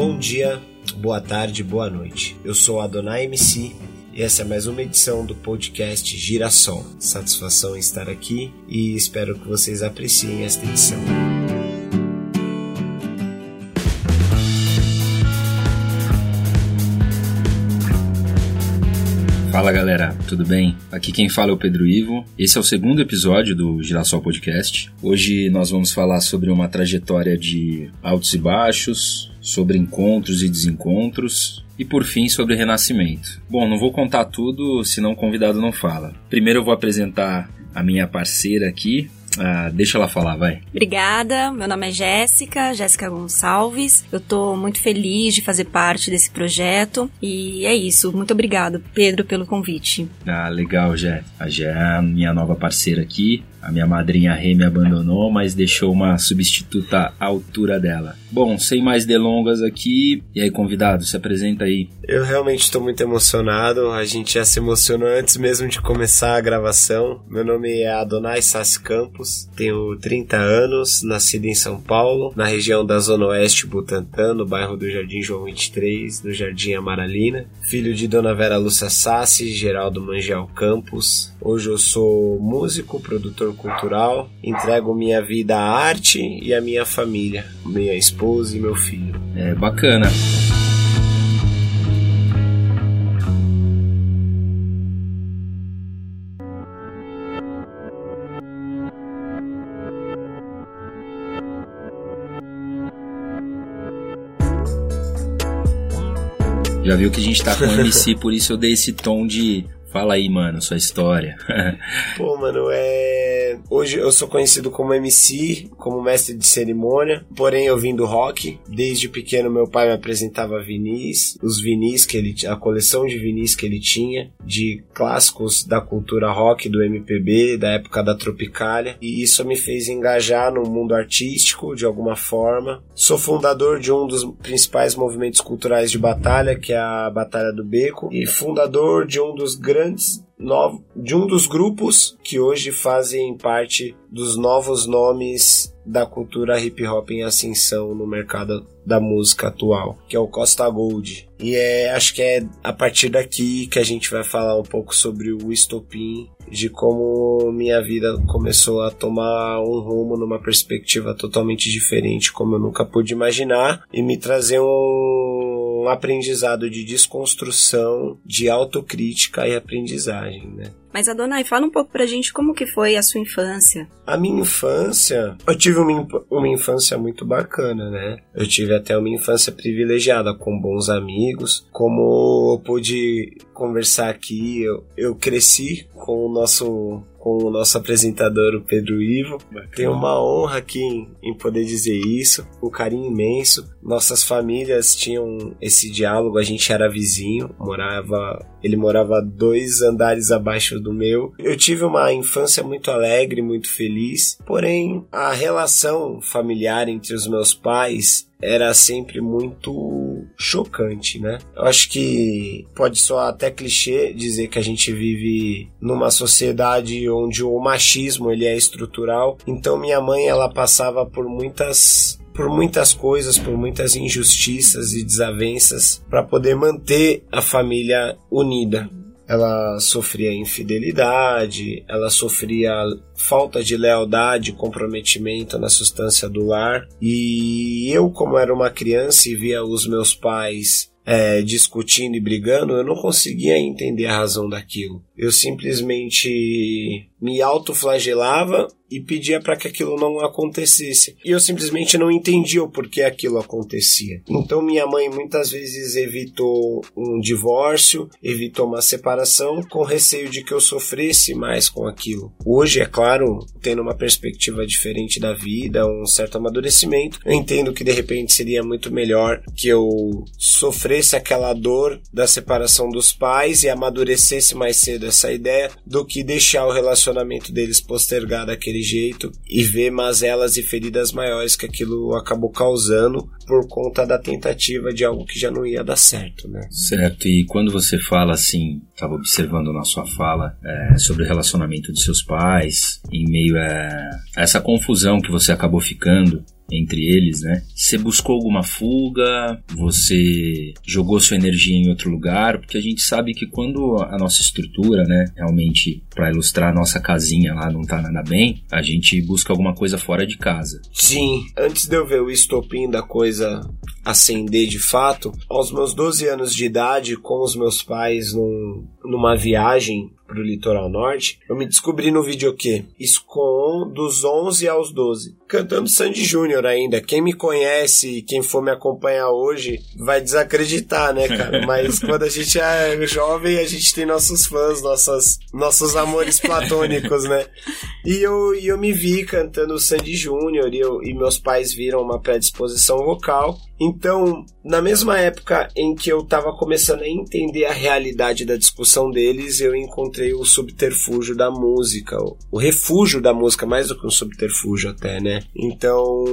Bom dia, boa tarde, boa noite. Eu sou Adonai MC e essa é mais uma edição do podcast Girassol. Satisfação em estar aqui e espero que vocês apreciem esta edição. Fala galera, tudo bem? Aqui quem fala é o Pedro Ivo. Esse é o segundo episódio do Girassol Podcast. Hoje nós vamos falar sobre uma trajetória de altos e baixos, sobre encontros e desencontros e por fim sobre renascimento. Bom, não vou contar tudo, senão o convidado não fala. Primeiro eu vou apresentar a minha parceira aqui, ah, deixa ela falar, vai. Obrigada, meu nome é Jéssica, Jéssica Gonçalves. Eu tô muito feliz de fazer parte desse projeto e é isso. Muito obrigado, Pedro, pelo convite. Ah, legal, Jé. A Jé é a minha nova parceira aqui. A minha madrinha Rê me abandonou, mas deixou uma substituta à altura dela. Bom, sem mais delongas aqui, e aí, convidado, se apresenta aí. Eu realmente estou muito emocionado. A gente já se emocionou antes mesmo de começar a gravação. Meu nome é Adonai Sassi Campos, tenho 30 anos, nascido em São Paulo, na região da Zona Oeste Butantã, no bairro do Jardim João 23, no Jardim Amaralina. Filho de Dona Vera Lúcia Sassi, Geraldo Mangel Campos. Hoje eu sou músico, produtor cultural, entrego minha vida à arte e à minha família, minha esposa e meu filho. É bacana. Já viu que a gente tá com o MC, por isso eu dei esse tom de Fala aí, mano, sua história. Pô, mano, é. Hoje eu sou conhecido como MC, como mestre de cerimônia, porém eu vim do rock. Desde pequeno meu pai me apresentava vinis, os vinis que ele a coleção de vinis que ele tinha, de clássicos da cultura rock, do MPB, da época da Tropicália, e isso me fez engajar no mundo artístico de alguma forma. Sou fundador de um dos principais movimentos culturais de batalha, que é a Batalha do Beco, e fundador de um dos grandes de um dos grupos que hoje fazem parte dos novos nomes da cultura hip hop em ascensão no mercado da música atual, que é o Costa Gold. E é, acho que é a partir daqui que a gente vai falar um pouco sobre o estopim, de como minha vida começou a tomar um rumo numa perspectiva totalmente diferente, como eu nunca pude imaginar, e me trazer um aprendizado de desconstrução, de autocrítica e aprendizagem, né? Mas Adonai, fala um pouco pra gente como que foi a sua infância. A minha infância, eu tive uma, uma infância muito bacana, né? Eu tive até uma infância privilegiada, com bons amigos. Como eu pude conversar aqui, eu, eu cresci com o nosso com o nosso apresentador, o Pedro Ivo. Bacana. Tenho uma honra aqui em, em, poder dizer isso, um carinho imenso. Nossas famílias tinham esse diálogo, a gente era vizinho, morava, ele morava dois andares abaixo do meu. Eu tive uma infância muito alegre, muito feliz, porém a relação familiar entre os meus pais era sempre muito chocante, né? Eu acho que pode soar até clichê dizer que a gente vive numa sociedade onde o machismo ele é estrutural. Então minha mãe ela passava por muitas por muitas coisas, por muitas injustiças e desavenças para poder manter a família unida ela sofria infidelidade, ela sofria falta de lealdade, comprometimento na substância do lar. E eu, como era uma criança e via os meus pais é, discutindo e brigando, eu não conseguia entender a razão daquilo. Eu simplesmente me autoflagelava e pedia para que aquilo não acontecesse. E eu simplesmente não entendia o porquê aquilo acontecia. Então minha mãe muitas vezes evitou um divórcio, evitou uma separação com receio de que eu sofresse mais com aquilo. Hoje, é claro, tendo uma perspectiva diferente da vida, um certo amadurecimento, eu entendo que de repente seria muito melhor que eu sofresse aquela dor da separação dos pais e amadurecesse mais cedo essa ideia do que deixar o relacionamento deles postergar daquele jeito e ver mazelas e feridas maiores que aquilo acabou causando por conta da tentativa de algo que já não ia dar certo, né? Certo, e quando você fala assim, estava observando na sua fala é, sobre o relacionamento de seus pais, em meio a essa confusão que você acabou ficando entre eles, né? Você buscou alguma fuga? Você jogou sua energia em outro lugar? Porque a gente sabe que quando a nossa estrutura, né, realmente para ilustrar a nossa casinha lá não tá nada bem, a gente busca alguma coisa fora de casa. Sim, antes de eu ver o estopim da coisa acender de fato, aos meus 12 anos de idade, com os meus pais num, numa viagem pro litoral norte, eu me descobri no videokê. Isso com dos 11 aos 12. Cantando Sandy Júnior ainda. Quem me conhece e quem for me acompanhar hoje vai desacreditar, né, cara? Mas quando a gente é jovem, a gente tem nossos fãs, nossas, nossos amores platônicos, né? E eu, e eu me vi cantando Sandy Júnior e, eu, e meus pais viram uma predisposição vocal. Então, na mesma época em que eu estava começando a entender a realidade da discussão deles, eu encontrei o subterfúgio da música, o refúgio da música, mais do que um subterfúgio até, né? Então,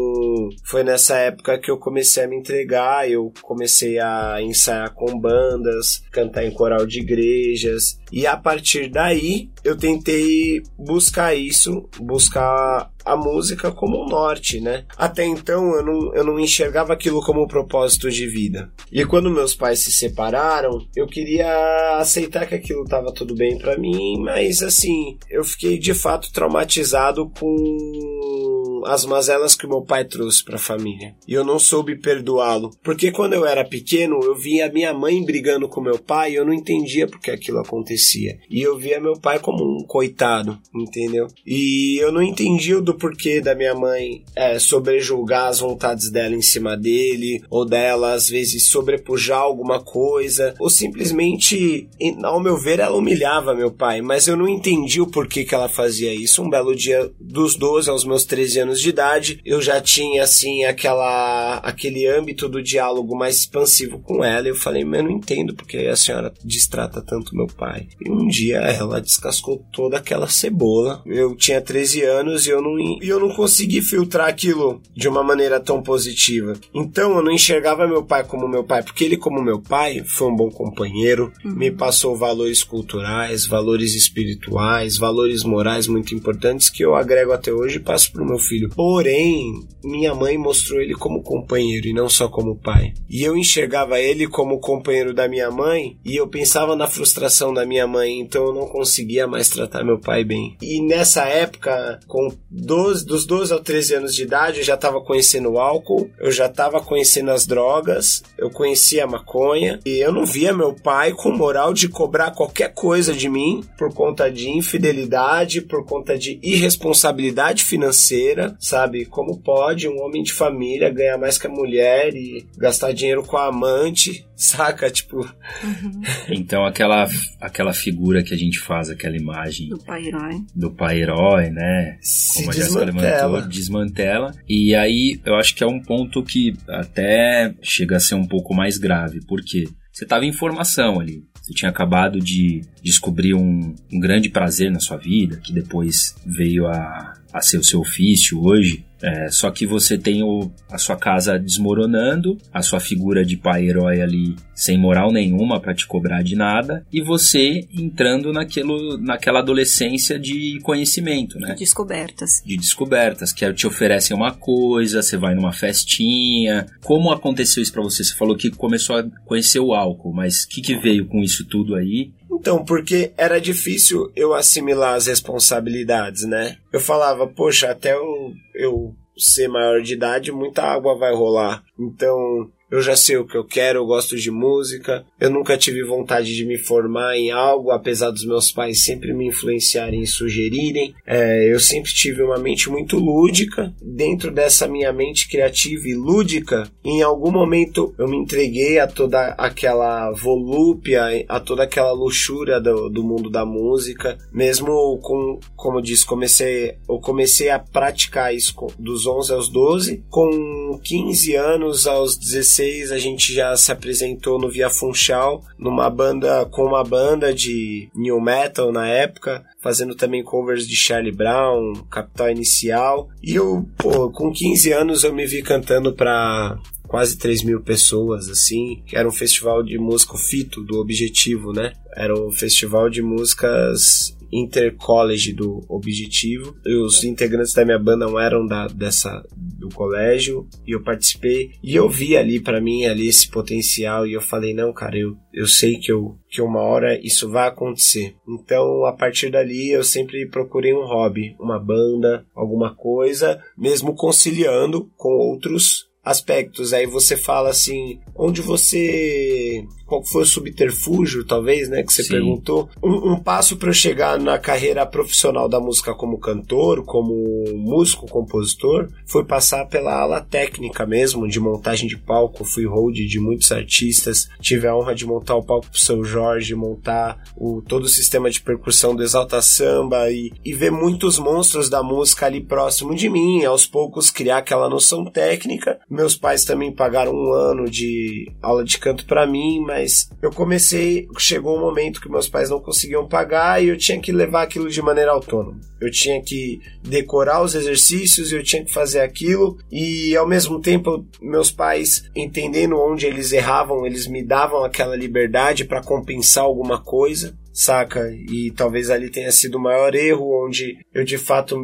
foi nessa época que eu comecei a me entregar, eu comecei a ensaiar com bandas, cantar em coral de igrejas, e a partir daí eu tentei buscar isso, buscar a música como um norte, né? Até então eu não, eu não enxergava aquilo como um propósito de vida. E quando meus pais se separaram, eu queria aceitar que aquilo estava tudo bem para mim, mas assim, eu fiquei de fato traumatizado com as mazelas que meu pai trouxe para a família. E eu não soube perdoá-lo, porque quando eu era pequeno, eu via minha mãe brigando com meu pai e eu não entendia porque aquilo acontecia. E eu via meu pai como um coitado, entendeu? E eu não entendia o do porquê da minha mãe é, sobrejulgar as vontades dela em cima dele, ou dela às vezes sobrepujar alguma coisa, ou simplesmente, ao meu ver, ela humilhava meu pai, mas eu não entendi o porquê que ela fazia isso. Um belo dia, dos 12 aos meus 13 anos de idade, eu já tinha assim aquela aquele âmbito do diálogo mais expansivo com ela. E eu falei, mas eu não entendo porque a senhora distrata tanto meu pai. E um dia ela descascou toda aquela cebola. Eu tinha 13 anos e eu não e eu não consegui filtrar aquilo de uma maneira tão positiva. Então eu não enxergava meu pai como meu pai, porque ele, como meu pai, foi um bom companheiro, uhum. me passou valores culturais, valores espirituais, valores morais muito importantes que eu agrego até hoje e passo pro meu filho. Porém, minha mãe mostrou ele como companheiro e não só como pai. E eu enxergava ele como companheiro da minha mãe e eu pensava na frustração da minha mãe, então eu não conseguia mais tratar meu pai bem. E nessa época, com 12, dos 12 aos 13 anos de idade, eu já estava conhecendo o álcool, eu já estava conhecendo as drogas, eu conhecia a maconha, e eu não via meu pai com moral de cobrar qualquer coisa de mim por conta de infidelidade, por conta de irresponsabilidade financeira, sabe? Como pode um homem de família ganhar mais que a mulher e gastar dinheiro com a amante, saca? Tipo. Uhum. então aquela, aquela figura que a gente faz, aquela imagem do pai herói, do pai herói, né? Se Como a Jéssica levantou, desmantela. E aí eu acho que é um ponto que até chega a ser um pouco mais grave, porque você estava em formação ali. Você tinha acabado de descobrir um, um, grande prazer na sua vida, que depois veio a, a ser o seu ofício hoje. É, só que você tem o, a sua casa desmoronando, a sua figura de pai herói ali sem moral nenhuma para te cobrar de nada, e você entrando naquilo, naquela adolescência de conhecimento, né? De descobertas. De descobertas, que te oferecem uma coisa, você vai numa festinha. Como aconteceu isso para você? Você falou que começou a conhecer o álcool, mas o que, que veio com isso tudo aí? Então, porque era difícil eu assimilar as responsabilidades, né? Eu falava, poxa, até eu, eu ser maior de idade, muita água vai rolar. Então, eu já sei o que eu quero, eu gosto de música, eu nunca tive vontade de me formar em algo, apesar dos meus pais sempre me influenciarem e sugerirem. É, eu sempre tive uma mente muito lúdica. Dentro dessa minha mente criativa e lúdica, em algum momento eu me entreguei a toda aquela volúpia, a toda aquela luxúria do, do mundo da música. Mesmo com, como disse, comecei, eu comecei a praticar isso dos 11 aos 12. Com 15 anos aos 16 2016 a gente já se apresentou no Via Funchal, numa banda com uma banda de new metal na época, fazendo também covers de Charlie Brown, Capital Inicial. E eu, pô, com 15 anos eu me vi cantando pra quase 3 mil pessoas, assim, era um festival de música fito do Objetivo, né? Era um festival de músicas intercollege do Objetivo. Os integrantes da minha banda não eram da, dessa do colégio e eu participei e eu vi ali para mim ali esse potencial e eu falei não cara eu, eu sei que eu que uma hora isso vai acontecer então a partir dali eu sempre procurei um hobby uma banda alguma coisa mesmo conciliando com outros aspectos. Aí você fala assim, onde você. Qual foi o subterfúgio, talvez, né? Que você Sim. perguntou. Um, um passo para eu chegar na carreira profissional da música como cantor, como músico, compositor, foi passar pela ala técnica mesmo, de montagem de palco. Fui hold de muitos artistas. Tive a honra de montar o palco pro seu Jorge, montar o, todo o sistema de percussão do Exalta Samba e, e ver muitos monstros da música ali próximo de mim. Aos poucos criar aquela noção técnica meus pais também pagaram um ano de aula de canto para mim, mas eu comecei, chegou um momento que meus pais não conseguiam pagar e eu tinha que levar aquilo de maneira autônoma. Eu tinha que decorar os exercícios, eu tinha que fazer aquilo e ao mesmo tempo meus pais entendendo onde eles erravam, eles me davam aquela liberdade para compensar alguma coisa saca? E talvez ali tenha sido o maior erro, onde eu de fato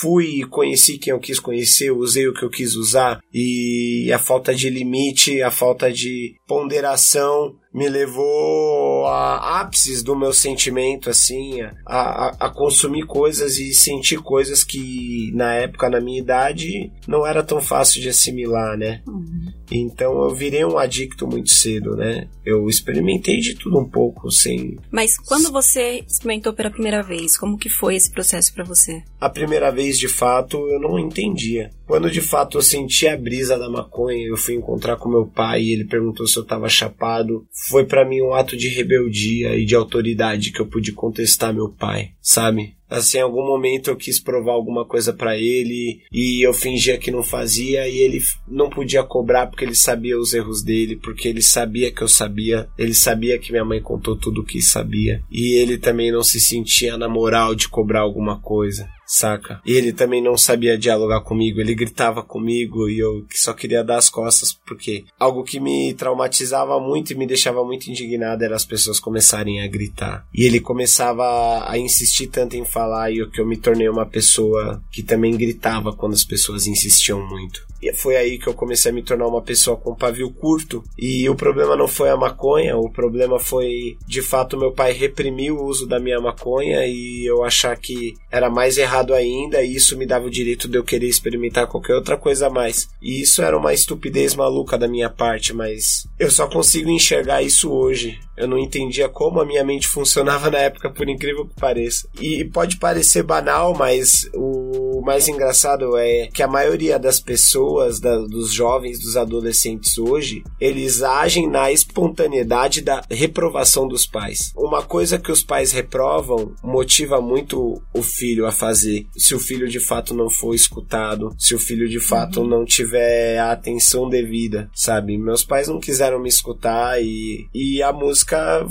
fui e conheci quem eu quis conhecer, usei o que eu quis usar e a falta de limite, a falta de ponderação me levou a ápices do meu sentimento, assim, a, a, a, consumir coisas e sentir coisas que na época, na minha idade, não era tão fácil de assimilar, né? Uhum. Então eu virei um adicto muito cedo, né? Eu experimentei de tudo um pouco, sem. Mas quando você experimentou pela primeira vez, como que foi esse processo para você? A primeira vez, de fato, eu não entendia. Quando de fato eu senti a brisa da maconha, eu fui encontrar com meu pai e ele perguntou se eu tava chapado. Foi para mim um ato de rebeldia e de autoridade que eu pude contestar meu pai, sabe? Assim, em algum momento eu quis provar alguma coisa para ele e eu fingia que não fazia e ele não podia cobrar porque ele sabia os erros dele, porque ele sabia que eu sabia, ele sabia que minha mãe contou tudo o que sabia e ele também não se sentia na moral de cobrar alguma coisa saca? E ele também não sabia dialogar comigo, ele gritava comigo e eu só queria dar as costas, porque algo que me traumatizava muito e me deixava muito indignado era as pessoas começarem a gritar. E ele começava a insistir tanto em falar e que eu me tornei uma pessoa que também gritava quando as pessoas insistiam muito. E foi aí que eu comecei a me tornar uma pessoa com pavio curto. E o problema não foi a maconha, o problema foi de fato meu pai reprimir o uso da minha maconha e eu achar que era mais errado ainda, e isso me dava o direito de eu querer experimentar qualquer outra coisa a mais. E isso era uma estupidez maluca da minha parte, mas eu só consigo enxergar isso hoje. Eu não entendia como a minha mente funcionava na época, por incrível que pareça. E pode parecer banal, mas o mais engraçado é que a maioria das pessoas, da, dos jovens, dos adolescentes hoje, eles agem na espontaneidade da reprovação dos pais. Uma coisa que os pais reprovam motiva muito o filho a fazer. Se o filho de fato não for escutado, se o filho de fato uhum. não tiver a atenção devida, sabe? Meus pais não quiseram me escutar e, e a música música,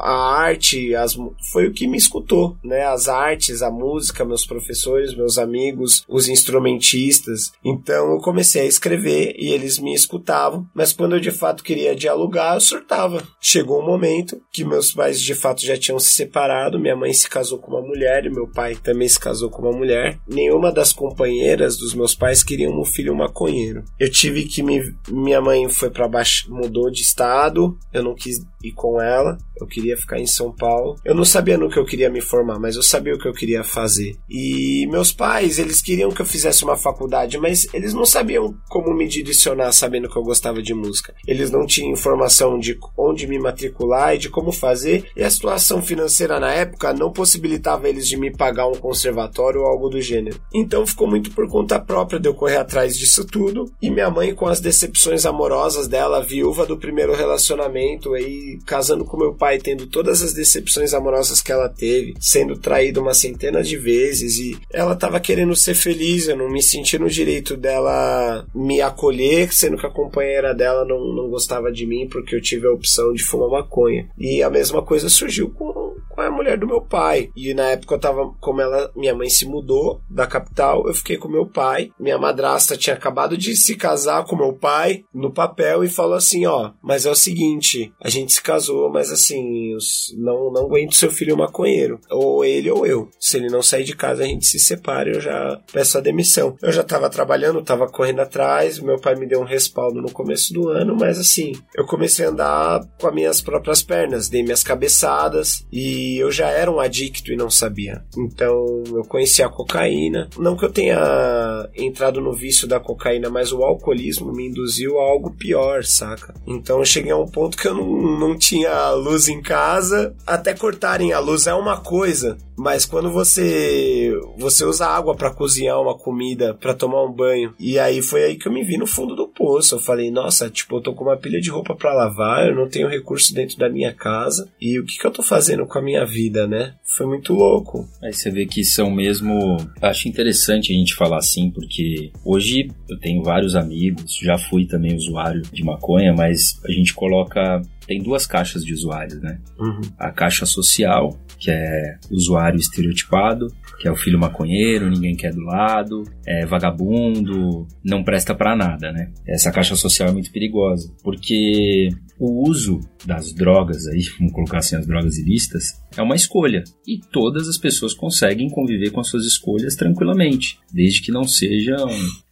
a arte, as, foi o que me escutou, né? As artes, a música, meus professores, meus amigos, os instrumentistas. Então eu comecei a escrever e eles me escutavam, mas quando eu de fato queria dialogar, eu surtava. Chegou um momento que meus pais de fato já tinham se separado, minha mãe se casou com uma mulher e meu pai também se casou com uma mulher. Nenhuma das companheiras dos meus pais queriam um filho maconheiro. Eu tive que me minha mãe foi para baixo, mudou de estado, eu não quis com ela. Eu queria ficar em São Paulo. Eu não sabia no que eu queria me formar, mas eu sabia o que eu queria fazer. E meus pais, eles queriam que eu fizesse uma faculdade, mas eles não sabiam como me direcionar sabendo que eu gostava de música. Eles não tinham informação de onde me matricular e de como fazer, e a situação financeira na época não possibilitava eles de me pagar um conservatório ou algo do gênero. Então ficou muito por conta própria de eu correr atrás disso tudo, e minha mãe com as decepções amorosas dela, viúva do primeiro relacionamento, aí casando com meu pai tendo todas as decepções amorosas que ela teve, sendo traída uma centena de vezes e ela tava querendo ser feliz, eu não me senti no direito dela me acolher, sendo que a companheira dela não, não gostava de mim porque eu tive a opção de fumar maconha. E a mesma coisa surgiu com com a mulher do meu pai. E na época eu tava, como ela, minha mãe se mudou da capital, eu fiquei com meu pai. Minha madrasta tinha acabado de se casar com meu pai no papel e falou assim: ó, mas é o seguinte, a gente se casou, mas assim, não, não aguento seu filho maconheiro. Ou ele ou eu. Se ele não sair de casa, a gente se separa, eu já peço a demissão. Eu já tava trabalhando, tava correndo atrás, meu pai me deu um respaldo no começo do ano, mas assim, eu comecei a andar com as minhas próprias pernas, dei minhas cabeçadas e eu já era um adicto e não sabia. Então eu conheci a cocaína. Não que eu tenha entrado no vício da cocaína, mas o alcoolismo me induziu a algo pior, saca? Então eu cheguei a um ponto que eu não, não tinha luz em casa. Até cortarem a luz é uma coisa, mas quando você você usa água para cozinhar uma comida, para tomar um banho, e aí foi aí que eu me vi no fundo do poço. Eu falei, nossa, tipo, eu tô com uma pilha de roupa para lavar, eu não tenho recurso dentro da minha casa, e o que que eu tô fazendo com a minha vida, né? Foi muito louco. Aí você vê que são mesmo. Acho interessante a gente falar assim, porque hoje eu tenho vários amigos, já fui também usuário de maconha, mas a gente coloca tem duas caixas de usuários, né? Uhum. A caixa social, que é usuário estereotipado, que é o filho maconheiro, ninguém quer do lado, é vagabundo, não presta para nada, né? Essa caixa social é muito perigosa, porque o uso das drogas aí, vamos colocar assim, as drogas ilícitas, é uma escolha. E todas as pessoas conseguem conviver com as suas escolhas tranquilamente, desde que não sejam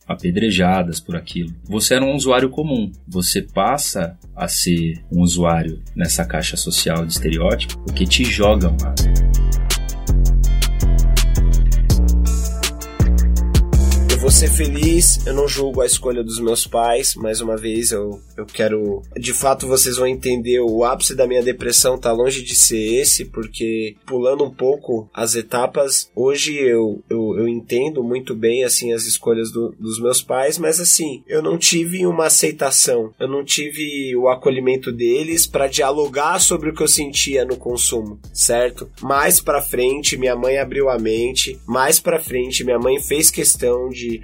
apedrejadas por aquilo. Você era um usuário comum. Você passa a ser um usuário nessa caixa social de estereótipo porque te jogam lá. Ser feliz, eu não julgo a escolha dos meus pais, mais uma vez, eu, eu quero. De fato, vocês vão entender o ápice da minha depressão tá longe de ser esse, porque pulando um pouco as etapas, hoje eu, eu, eu entendo muito bem, assim, as escolhas do, dos meus pais, mas assim, eu não tive uma aceitação, eu não tive o acolhimento deles para dialogar sobre o que eu sentia no consumo, certo? Mais para frente, minha mãe abriu a mente, mais para frente, minha mãe fez questão de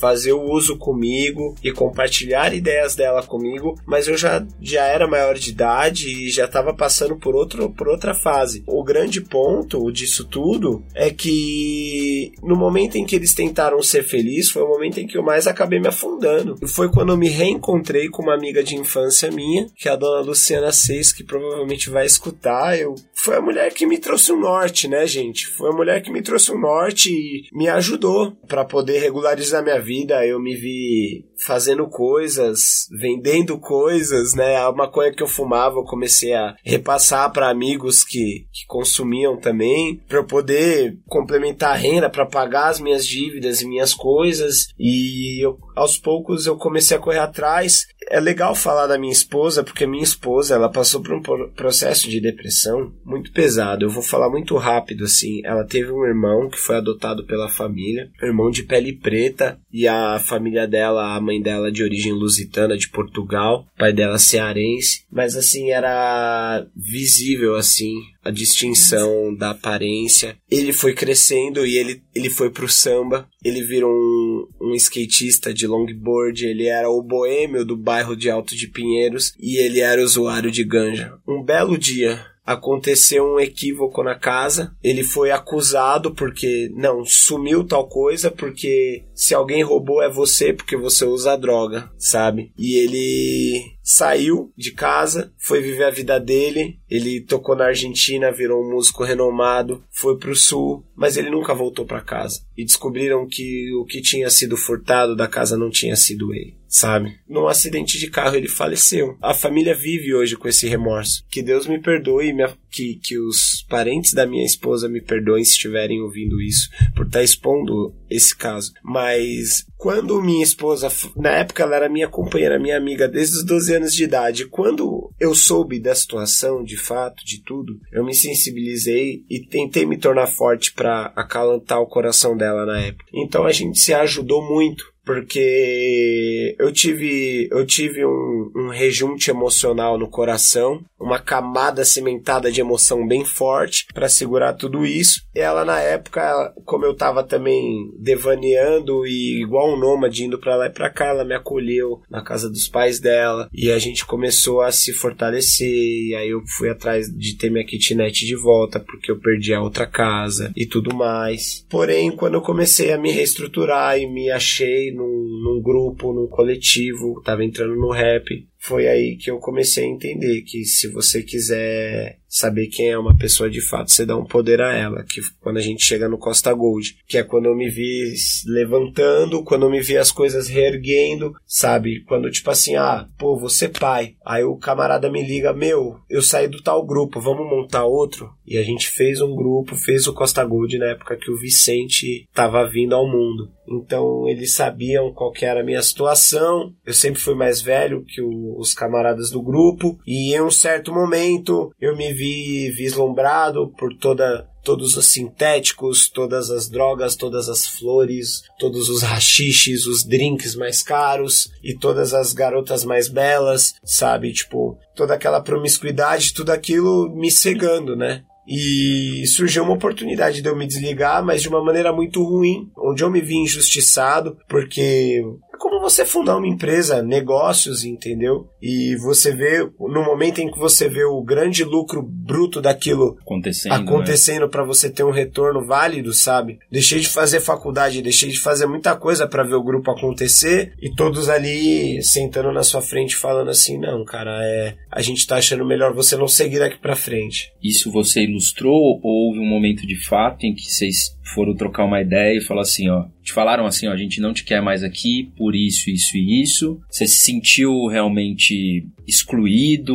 fazer o uso comigo e compartilhar ideias dela comigo, mas eu já, já era maior de idade e já estava passando por, outro, por outra fase. O grande ponto disso tudo é que no momento em que eles tentaram ser felizes, foi o momento em que eu mais acabei me afundando. E foi quando eu me reencontrei com uma amiga de infância minha, que é a dona Luciana Seis, que provavelmente vai escutar. Eu foi a mulher que me trouxe o um norte, né, gente? Foi a mulher que me trouxe o um norte e me ajudou para poder regularizar minha vida. Eu me vi fazendo coisas, vendendo coisas, né? A maconha que eu fumava, eu comecei a repassar para amigos que, que consumiam também, para eu poder complementar a renda, para pagar as minhas dívidas e minhas coisas. E eu, aos poucos eu comecei a correr atrás é legal falar da minha esposa, porque minha esposa, ela passou por um processo de depressão muito pesado. Eu vou falar muito rápido, assim. Ela teve um irmão que foi adotado pela família, irmão de pele preta, e a família dela, a mãe dela de origem lusitana, de Portugal, pai dela cearense. Mas, assim, era visível, assim, a distinção da aparência. Ele foi crescendo e ele, ele foi pro samba. Ele virou um, um skatista de longboard. Ele era o boêmio do bairro de Alto de Pinheiros e ele era usuário de ganja. Um belo dia, aconteceu um equívoco na casa. Ele foi acusado porque não sumiu tal coisa porque se alguém roubou é você porque você usa droga, sabe? E ele saiu de casa, foi viver a vida dele. Ele tocou na Argentina, virou um músico renomado, foi pro sul, mas ele nunca voltou para casa. E descobriram que o que tinha sido furtado da casa não tinha sido ele, sabe? Num acidente de carro ele faleceu. A família vive hoje com esse remorso. Que Deus me perdoe, minha, que, que os parentes da minha esposa me perdoem se estiverem ouvindo isso, por estar tá expondo esse caso. Mas quando minha esposa, na época ela era minha companheira, minha amiga desde os 12 anos de idade, quando eu soube da situação, de fato, de tudo, eu me sensibilizei e tentei me tornar forte para acalentar o coração dela na época. Então a gente se ajudou muito porque eu tive, eu tive um, um rejunte emocional no coração, uma camada cimentada de emoção bem forte para segurar tudo isso. E ela, na época, como eu tava também devaneando e igual um nômade indo pra lá e pra cá, ela me acolheu na casa dos pais dela e a gente começou a se fortalecer. E aí eu fui atrás de ter minha kitnet de volta porque eu perdi a outra casa e tudo mais. Porém, quando eu comecei a me reestruturar e me achei num, num grupo, num coletivo, tava entrando no rap, foi aí que eu comecei a entender que se você quiser saber quem é uma pessoa de fato, você dá um poder a ela, que quando a gente chega no Costa Gold, que é quando eu me vi levantando, quando eu me vi as coisas reerguendo, sabe? Quando tipo assim, ah, pô, você pai. Aí o camarada me liga, meu, eu saí do tal grupo, vamos montar outro? E a gente fez um grupo, fez o Costa Gold na época que o Vicente tava vindo ao mundo. Então eles sabiam qual que era a minha situação. Eu sempre fui mais velho que o, os camaradas do grupo e em um certo momento eu me vi vislumbrado por toda todos os sintéticos, todas as drogas, todas as flores, todos os rachiches, os drinks mais caros e todas as garotas mais belas, sabe? Tipo, toda aquela promiscuidade, tudo aquilo me cegando, né? E surgiu uma oportunidade de eu me desligar, mas de uma maneira muito ruim, onde eu me vi injustiçado, porque como você fundar uma empresa, negócios, entendeu? E você vê, no momento em que você vê o grande lucro bruto daquilo acontecendo, acontecendo né? para você ter um retorno válido, sabe? Deixei de fazer faculdade, deixei de fazer muita coisa para ver o grupo acontecer e todos ali sentando na sua frente falando assim: "Não, cara, é, a gente tá achando melhor você não seguir daqui para frente". Isso você ilustrou ou houve um momento de fato em que vocês foram trocar uma ideia e falar assim, ó, te falaram assim, ó, a gente não te quer mais aqui por isso, isso e isso. Você se sentiu realmente excluído?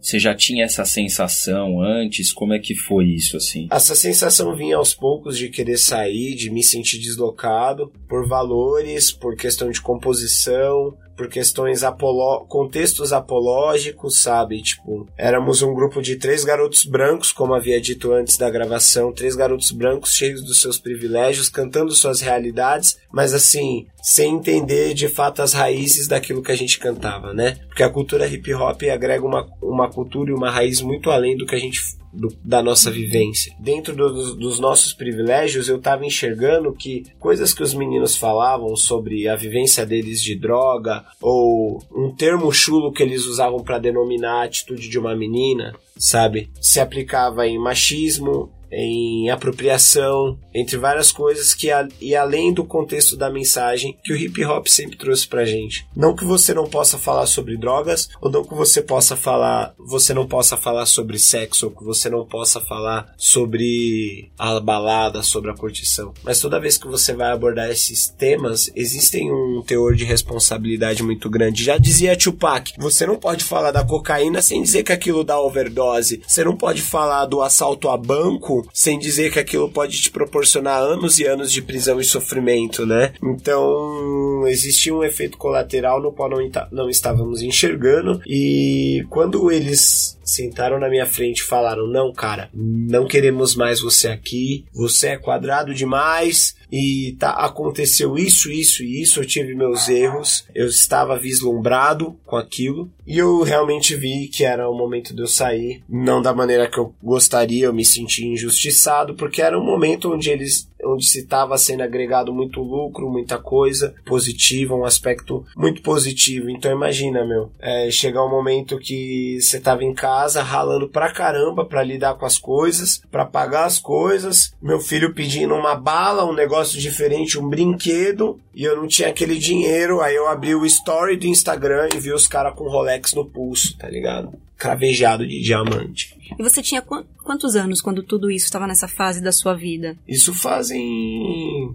Você já tinha essa sensação antes? Como é que foi isso assim? Essa sensação vinha aos poucos de querer sair, de me sentir deslocado por valores, por questão de composição, por questões apolo contextos apológicos, sabe? Tipo, éramos um grupo de três garotos brancos, como havia dito antes da gravação, três garotos brancos cheios dos seus privilégios, cantando suas realidades, mas assim, sem entender de fato as raízes daquilo que a gente cantava, né? Porque a cultura hip hop agrega uma, uma cultura e uma raiz muito além do que a gente do, da nossa vivência. Dentro do, dos nossos privilégios, eu estava enxergando que coisas que os meninos falavam sobre a vivência deles de droga, ou um termo chulo que eles usavam para denominar a atitude de uma menina, sabe? Se aplicava em machismo, em apropriação, entre várias coisas que e além do contexto da mensagem que o hip hop sempre trouxe pra gente. Não que você não possa falar sobre drogas, ou não que você possa falar, você não possa falar sobre sexo, ou que você não possa falar sobre a balada, sobre a curtição. Mas toda vez que você vai abordar esses temas, existem um teor de responsabilidade muito grande. Já dizia Tupac, você não pode falar da cocaína sem dizer que aquilo dá overdose. Você não pode falar do assalto a banco sem dizer que aquilo pode te proporcionar anos e anos de prisão e sofrimento, né? Então, existia um efeito colateral no qual não, não estávamos enxergando, e quando eles sentaram na minha frente e falaram: Não, cara, não queremos mais você aqui, você é quadrado demais, e tá, aconteceu isso, isso e isso, eu tive meus erros, eu estava vislumbrado com aquilo e eu realmente vi que era o momento de eu sair, não da maneira que eu gostaria, eu me senti injustiçado, porque era um momento onde eles onde se estava sendo agregado muito lucro, muita coisa positiva, um aspecto muito positivo. Então imagina, meu, é, chegar um momento que você tava em casa ralando pra caramba para lidar com as coisas, para pagar as coisas, meu filho pedindo uma bala, um negócio diferente, um brinquedo, e eu não tinha aquele dinheiro, aí eu abri o story do Instagram e vi os caras com Rolex no pulso, tá ligado? Cravejado de diamante. E você tinha qu quantos anos quando tudo isso estava nessa fase da sua vida? Isso fazem.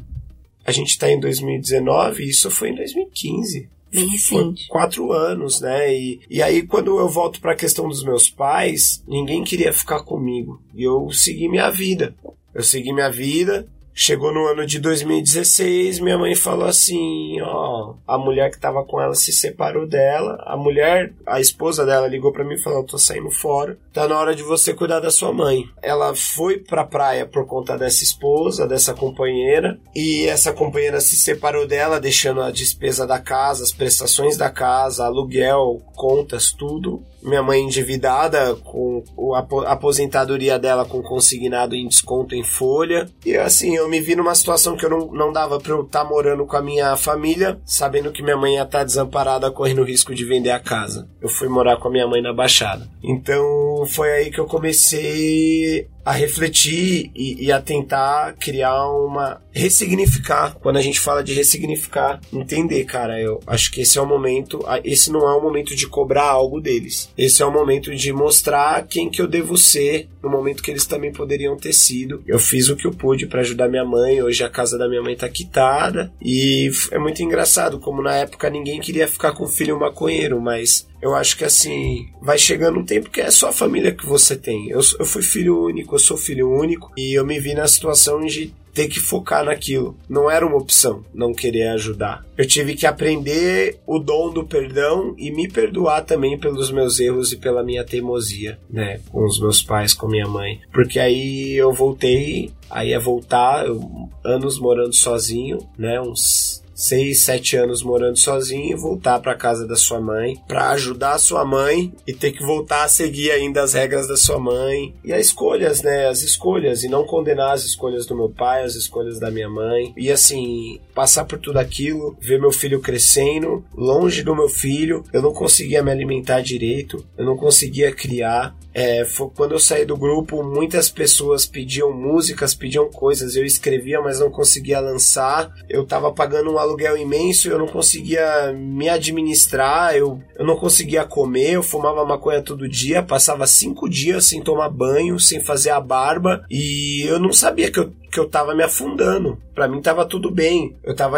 A gente tá em 2019 e isso foi em 2015. Bem recente. Quatro anos, né? E, e aí, quando eu volto para a questão dos meus pais, ninguém queria ficar comigo. E eu segui minha vida. Eu segui minha vida, Chegou no ano de 2016, minha mãe falou assim: ó, a mulher que tava com ela se separou dela. A mulher, a esposa dela, ligou para mim e falou: tô saindo fora, tá na hora de você cuidar da sua mãe. Ela foi pra praia por conta dessa esposa, dessa companheira, e essa companheira se separou dela, deixando a despesa da casa, as prestações da casa, aluguel, contas, tudo minha mãe endividada com a aposentadoria dela com consignado em desconto em folha. E assim, eu me vi numa situação que eu não, não dava pra eu estar tá morando com a minha família, sabendo que minha mãe ia estar tá desamparada, correndo risco de vender a casa. Eu fui morar com a minha mãe na Baixada. Então foi aí que eu comecei a refletir e, e, a tentar criar uma. ressignificar. Quando a gente fala de ressignificar, entender, cara, eu acho que esse é o momento. Esse não é o momento de cobrar algo deles. Esse é o momento de mostrar quem que eu devo ser no momento que eles também poderiam ter sido. Eu fiz o que eu pude para ajudar minha mãe. Hoje a casa da minha mãe tá quitada. E é muito engraçado, como na época ninguém queria ficar com o filho maconheiro, mas eu acho que assim, vai chegando um tempo que é só a família que você tem. Eu, eu fui filho único, eu sou filho único, e eu me vi na situação de ter que focar naquilo. Não era uma opção não querer ajudar. Eu tive que aprender o dom do perdão e me perdoar também pelos meus erros e pela minha teimosia, né? Com os meus pais, com minha mãe. Porque aí eu voltei, aí é voltar, eu, anos morando sozinho, né? Uns seis, sete anos morando sozinho, voltar para casa da sua mãe, para ajudar a sua mãe e ter que voltar a seguir ainda as regras da sua mãe e as escolhas, né? As escolhas e não condenar as escolhas do meu pai, as escolhas da minha mãe e assim passar por tudo aquilo, ver meu filho crescendo, longe do meu filho, eu não conseguia me alimentar direito, eu não conseguia criar. É, foi quando eu saí do grupo, muitas pessoas pediam músicas, pediam coisas, eu escrevia, mas não conseguia lançar. Eu tava pagando um aluguel imenso, eu não conseguia me administrar, eu, eu não conseguia comer, eu fumava maconha todo dia, passava cinco dias sem tomar banho, sem fazer a barba, e eu não sabia que eu que eu tava me afundando. Para mim tava tudo bem. Eu tava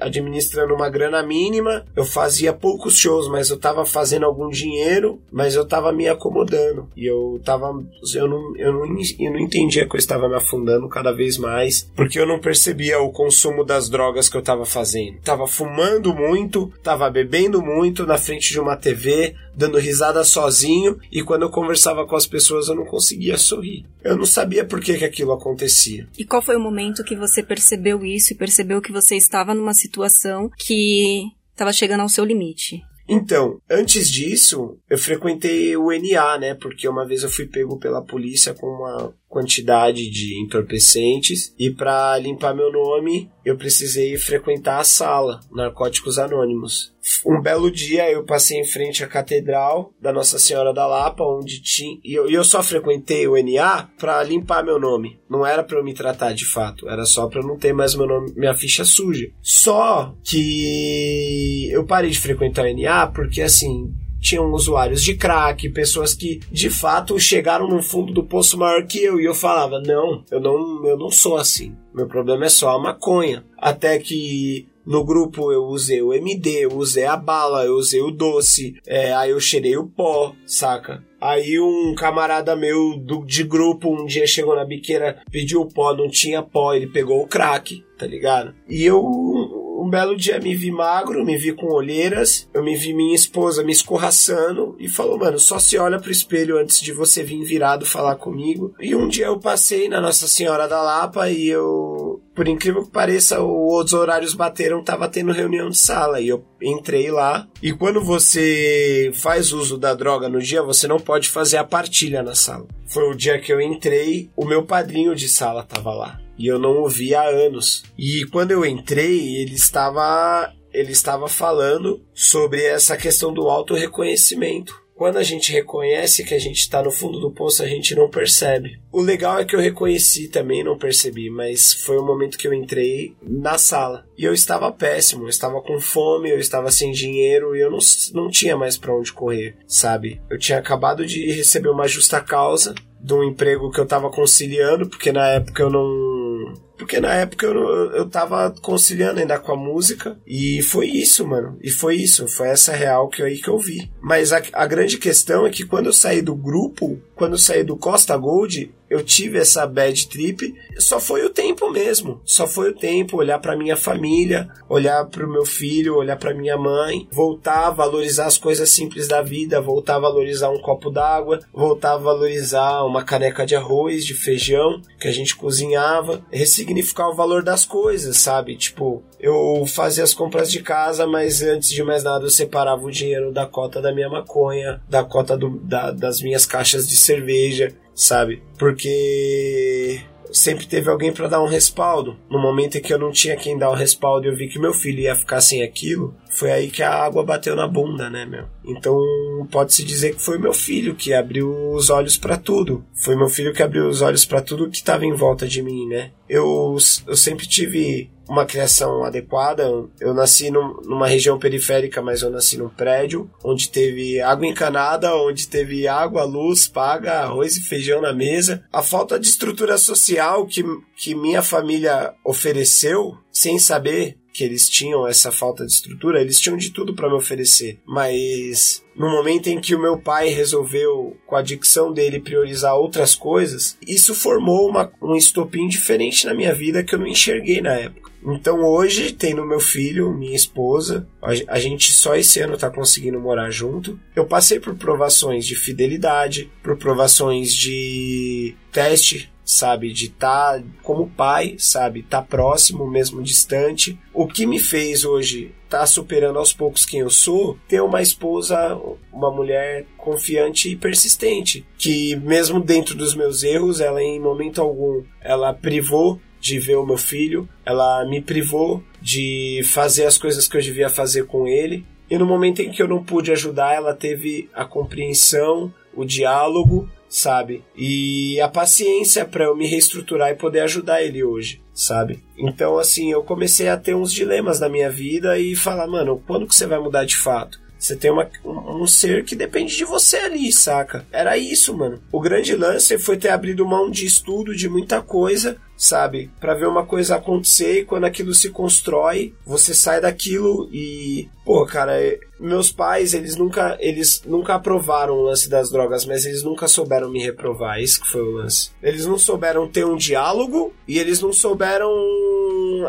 administrando uma grana mínima, eu fazia poucos shows, mas eu tava fazendo algum dinheiro, mas eu tava me acomodando. E eu tava eu não eu não, eu não entendia que eu estava me afundando cada vez mais, porque eu não percebia o consumo das drogas que eu tava fazendo. Tava fumando muito, tava bebendo muito na frente de uma TV, dando risada sozinho, e quando eu conversava com as pessoas eu não conseguia sorrir. Eu não sabia por que, que aquilo acontecia. E qual foi o momento que você percebeu isso e percebeu que você estava numa situação que estava chegando ao seu limite? Então, antes disso, eu frequentei o NA, né? Porque uma vez eu fui pego pela polícia com uma quantidade de entorpecentes e para limpar meu nome eu precisei frequentar a sala Narcóticos Anônimos. Um belo dia eu passei em frente à catedral da Nossa Senhora da Lapa, onde tinha e eu, só frequentei o NA para limpar meu nome. Não era para eu me tratar de fato, era só para não ter mais meu nome, minha ficha suja. Só que eu parei de frequentar o NA porque assim tinham usuários de crack, pessoas que de fato chegaram no fundo do poço maior que eu. E eu falava: não, eu não, eu não sou assim. Meu problema é só a maconha. Até que no grupo eu usei o MD, eu usei a bala, eu usei o doce, é, aí eu cheirei o pó, saca? Aí um camarada meu do, de grupo um dia chegou na biqueira, pediu o pó, não tinha pó, ele pegou o crack, tá ligado? E eu um belo dia me vi magro, me vi com olheiras, eu me vi minha esposa me escorraçando e falou, mano, só se olha pro espelho antes de você vir virado falar comigo. E um dia eu passei na Nossa Senhora da Lapa e eu, por incrível que pareça, os horários bateram, tava tendo reunião de sala e eu entrei lá. E quando você faz uso da droga no dia, você não pode fazer a partilha na sala. Foi o dia que eu entrei, o meu padrinho de sala tava lá e eu não ouvi há anos. E quando eu entrei, ele estava ele estava falando sobre essa questão do auto-reconhecimento. Quando a gente reconhece que a gente está no fundo do poço, a gente não percebe. O legal é que eu reconheci também, não percebi, mas foi o momento que eu entrei na sala. E eu estava péssimo, eu estava com fome, eu estava sem dinheiro e eu não, não tinha mais para onde correr, sabe? Eu tinha acabado de receber uma justa causa de um emprego que eu estava conciliando, porque na época eu não Porque na época eu, eu tava conciliando ainda com a música e foi isso, mano. E foi isso, foi essa real que aí que eu vi. Mas a, a grande questão é que quando eu saí do grupo, quando eu saí do Costa Gold, eu tive essa bad trip, só foi o tempo mesmo. Só foi o tempo olhar para minha família, olhar para o meu filho, olhar para minha mãe, voltar a valorizar as coisas simples da vida, voltar a valorizar um copo d'água, voltar a valorizar uma caneca de arroz, de feijão que a gente cozinhava, ressignificar o valor das coisas, sabe? Tipo, eu fazia as compras de casa, mas antes de mais nada eu separava o dinheiro da cota da minha maconha, da cota do, da, das minhas caixas de cerveja, sabe? Porque sempre teve alguém para dar um respaldo. No momento em que eu não tinha quem dar o respaldo e eu vi que meu filho ia ficar sem aquilo, foi aí que a água bateu na bunda, né, meu? Então pode-se dizer que foi meu filho que abriu os olhos para tudo. Foi meu filho que abriu os olhos para tudo que estava em volta de mim, né? Eu, eu sempre tive uma criação adequada. Eu nasci num, numa região periférica, mas eu nasci num prédio onde teve água encanada, onde teve água, luz, paga, arroz e feijão na mesa. A falta de estrutura social que, que minha família ofereceu, sem saber que eles tinham essa falta de estrutura, eles tinham de tudo para me oferecer, mas no momento em que o meu pai resolveu, com a adicção dele, priorizar outras coisas, isso formou uma, um estopim diferente na minha vida que eu não enxerguei na época. Então hoje tem no meu filho, minha esposa, a, gente só esse ano tá conseguindo morar junto. Eu passei por provações de fidelidade, por provações de teste, sabe, de estar tá como pai, sabe, tá próximo, mesmo distante. O que me fez hoje tá superando aos poucos quem eu sou, ter uma esposa, uma mulher confiante e persistente, que mesmo dentro dos meus erros, ela em momento algum, ela privou de ver o meu filho, ela me privou de fazer as coisas que eu devia fazer com ele. E no momento em que eu não pude ajudar, ela teve a compreensão, o diálogo, sabe? E a paciência para eu me reestruturar e poder ajudar ele hoje, sabe? Então, assim, eu comecei a ter uns dilemas na minha vida e falar, mano, quando que você vai mudar de fato? Você tem uma, um, um, ser que depende de você ali, saca? Era isso, mano. O grande lance foi ter abrido mão de estudo, de muita coisa, sabe? Para ver uma coisa acontecer e quando aquilo se constrói, você sai daquilo e, pô, cara, é, meus pais, eles nunca, eles nunca aprovaram o lance das drogas, mas eles nunca souberam me reprovar, isso que foi o lance. Eles não souberam ter um diálogo e eles não souberam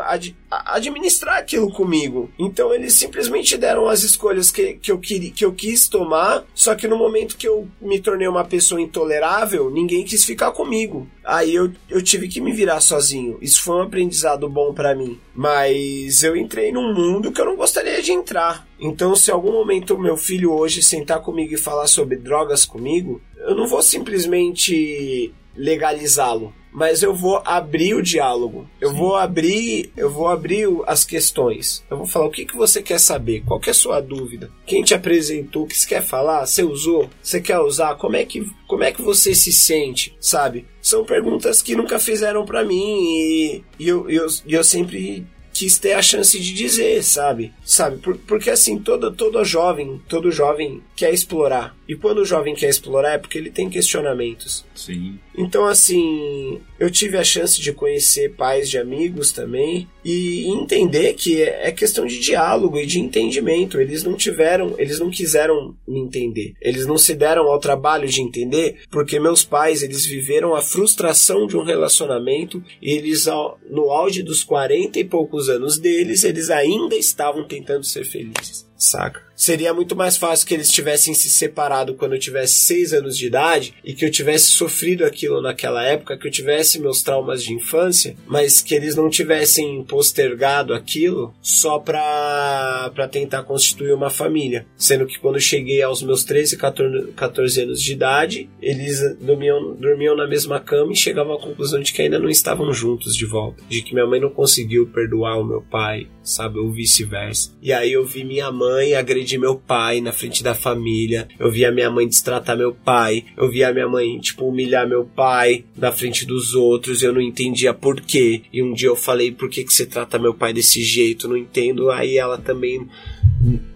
ad, administrar aquilo comigo. Então eles simplesmente deram as escolhas que, que, eu que eu quis tomar, só que no momento que eu me tornei uma pessoa intolerável, ninguém quis ficar comigo. Aí eu, eu tive que me virar sozinho. Isso foi um aprendizado bom para mim. Mas eu entrei num mundo que eu não gostaria de entrar. Então, se algum momento meu filho hoje sentar comigo e falar sobre drogas comigo, eu não vou simplesmente legalizá-lo mas eu vou abrir o diálogo. Eu Sim. vou abrir, eu vou abrir as questões. Eu vou falar o que, que você quer saber, qual que é a sua dúvida, quem te apresentou, o que você quer falar, você usou, você quer usar, como é que, como é que você se sente, sabe? São perguntas que nunca fizeram para mim e, e eu, eu, eu sempre quis ter a chance de dizer, sabe? Sabe? Por, porque assim, todo, todo jovem, todo jovem quer explorar. E quando o jovem quer explorar é porque ele tem questionamentos. Sim. Então, assim, eu tive a chance de conhecer pais de amigos também e entender que é questão de diálogo e de entendimento. Eles não tiveram, eles não quiseram me entender. Eles não se deram ao trabalho de entender porque meus pais, eles viveram a frustração de um relacionamento e eles, no auge dos 40 e poucos anos deles, eles ainda estavam tentando ser felizes saca? Seria muito mais fácil que eles tivessem se separado quando eu tivesse seis anos de idade e que eu tivesse sofrido aquilo naquela época, que eu tivesse meus traumas de infância, mas que eles não tivessem postergado aquilo só pra, pra tentar constituir uma família. Sendo que quando eu cheguei aos meus 13, 14, 14 anos de idade, eles dormiam, dormiam na mesma cama e chegavam à conclusão de que ainda não estavam juntos de volta. De que minha mãe não conseguiu perdoar o meu pai, sabe? Ou vice-versa. E aí eu vi minha mãe mãe agredir meu pai na frente da família. Eu via minha mãe destratar meu pai. Eu via minha mãe, tipo, humilhar meu pai na frente dos outros. Eu não entendia por quê. E um dia eu falei, por que, que você trata meu pai desse jeito? Não entendo. Aí ela também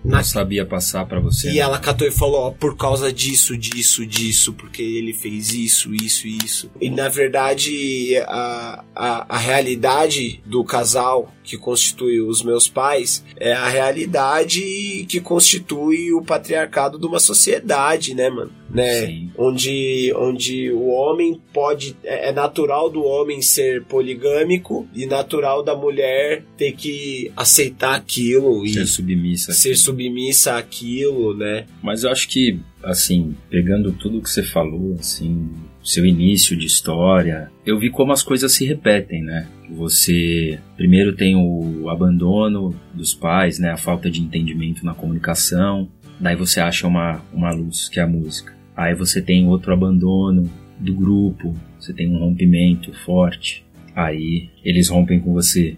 Na... Não sabia passar para você. E né? ela catou e falou, ó, por causa disso, disso, disso, porque ele fez isso, isso, isso. E na verdade, a, a, a realidade do casal que constitui os meus pais é a realidade que constitui o patriarcado de uma sociedade, né, mano? Né? Onde, onde o homem pode. É, é natural do homem ser poligâmico e natural da mulher ter que aceitar aquilo ser submissa. Ser submissa àquilo, né? Mas eu acho que, assim, pegando tudo que você falou, assim, seu início de história, eu vi como as coisas se repetem, né? Você primeiro tem o abandono dos pais, né? A falta de entendimento na comunicação. Daí você acha uma, uma luz, que é a música. Aí você tem outro abandono do grupo, você tem um rompimento forte. Aí eles rompem com você.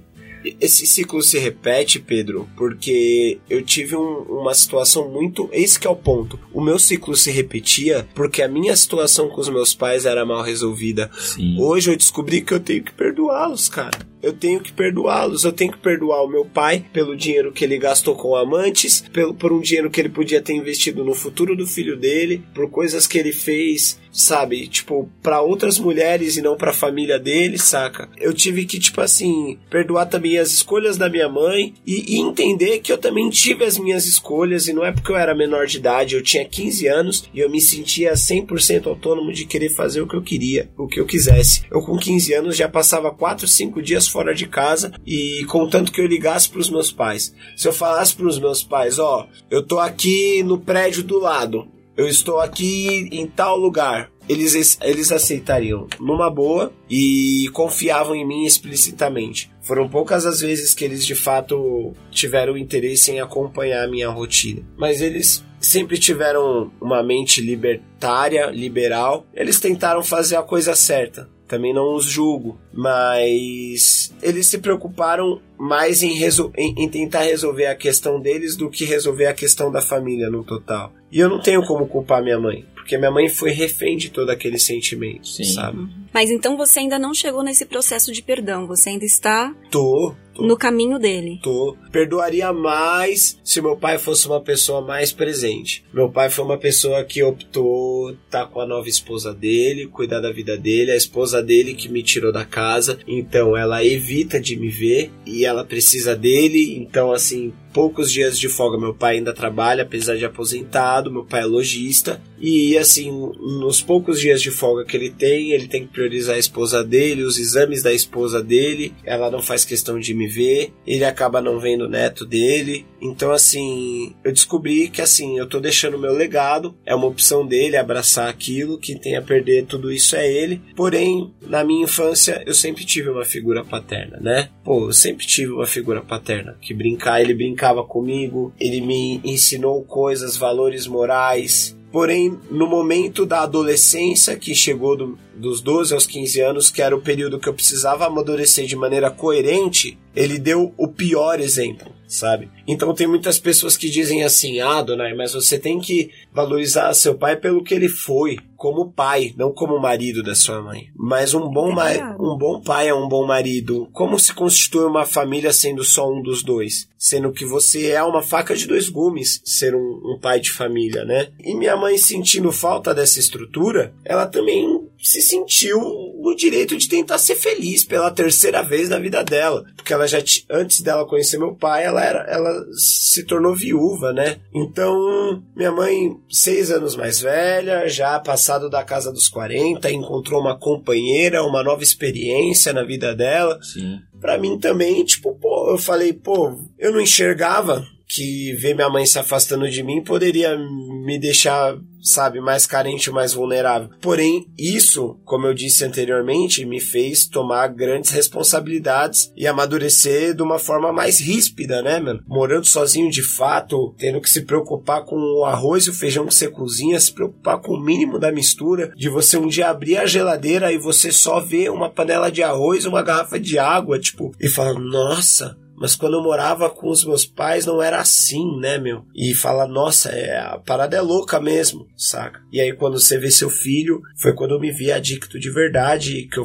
Esse ciclo se repete, Pedro, porque eu tive um, uma situação muito. Esse que é o ponto. O meu ciclo se repetia porque a minha situação com os meus pais era mal resolvida. Sim. Hoje eu descobri que eu tenho que perdoá-los, cara eu tenho que perdoá-los. Eu tenho que perdoar o meu pai pelo dinheiro que ele gastou com amantes, pelo, por um dinheiro que ele podia ter investido no futuro do filho dele, por coisas que ele fez, sabe? Tipo, para outras mulheres e não para a família dele, saca? Eu tive que, tipo assim, perdoar também as escolhas da minha mãe e, e entender que eu também tive as minhas escolhas e não é porque eu era menor de idade, eu tinha 15 anos e eu me sentia 100% autônomo de querer fazer o que eu queria, o que eu quisesse. Eu com 15 anos já passava 4, 5 dias fora de casa e contanto que eu ligasse para os meus pais. Se eu falasse para os meus pais, ó, eu tô aqui no prédio do lado, eu estou aqui em tal lugar, eles, eles aceitariam numa boa e confiavam em mim explicitamente. Foram poucas as vezes que eles de fato tiveram interesse em acompanhar a minha rotina, mas eles sempre tiveram uma mente libertária, liberal. Eles tentaram fazer a coisa certa também não os julgo, mas eles se preocuparam mais em, em, em, tentar resolver a questão deles do que resolver a questão da família no total. E eu não tenho como culpar minha mãe, porque minha mãe foi refém de todo aquele sentimento, Sim. sabe? Uhum. Mas então você ainda não chegou nesse processo de perdão, você ainda está. Tô, Tô. no caminho dele. Tô. Perdoaria mais se meu pai fosse uma pessoa mais presente. Meu pai foi uma pessoa que optou estar tá com a nova esposa dele, cuidar da vida dele, a esposa dele que me tirou da casa. Então ela evita de me ver e ela precisa dele. Então, assim, poucos dias de folga. Meu pai ainda trabalha, apesar de aposentado. Meu pai é lojista. E assim, nos poucos dias de folga que ele tem, ele tem que priorizar a esposa dele, os exames da esposa dele. Ela não faz questão de me ver. Ele acaba não vendo o neto dele. Então, assim, eu descobri que assim, eu tô deixando meu legado. É uma opção dele abraçar aquilo. Quem tem a perder tudo isso é ele. Porém, na minha infância, eu sempre tive uma figura paterna, né? Pô, eu sempre tive uma figura paterna. Que brincar, ele brincava comigo, ele me ensinou coisas, valores morais, Porém, no momento da adolescência, que chegou do, dos 12 aos 15 anos, que era o período que eu precisava amadurecer de maneira coerente, ele deu o pior exemplo, sabe? Então tem muitas pessoas que dizem assim: ah, Donai, mas você tem que valorizar seu pai pelo que ele foi, como pai, não como marido da sua mãe. Mas um bom, é um bom pai é um bom marido. Como se constitui uma família sendo só um dos dois? Sendo que você é uma faca de dois gumes ser um, um pai de família, né? E minha mãe, sentindo falta dessa estrutura, ela também se sentiu no direito de tentar ser feliz pela terceira vez na vida dela, porque ela já antes dela conhecer meu pai, ela era ela se tornou viúva, né? Então, minha mãe, seis anos mais velha, já passado da casa dos 40, encontrou uma companheira, uma nova experiência na vida dela. Sim. Pra mim também, tipo, pô, eu falei, pô, eu não enxergava que ver minha mãe se afastando de mim poderia me deixar, sabe, mais carente, mais vulnerável. Porém, isso, como eu disse anteriormente, me fez tomar grandes responsabilidades e amadurecer de uma forma mais ríspida, né, mano? Morando sozinho de fato, tendo que se preocupar com o arroz e o feijão que você cozinha, se preocupar com o mínimo da mistura, de você um dia abrir a geladeira e você só ver uma panela de arroz, uma garrafa de água, tipo, e falar, nossa, mas quando eu morava com os meus pais não era assim, né, meu? E fala, nossa, é, a parada é louca mesmo, saca? E aí quando você vê seu filho, foi quando eu me vi adicto de verdade, que eu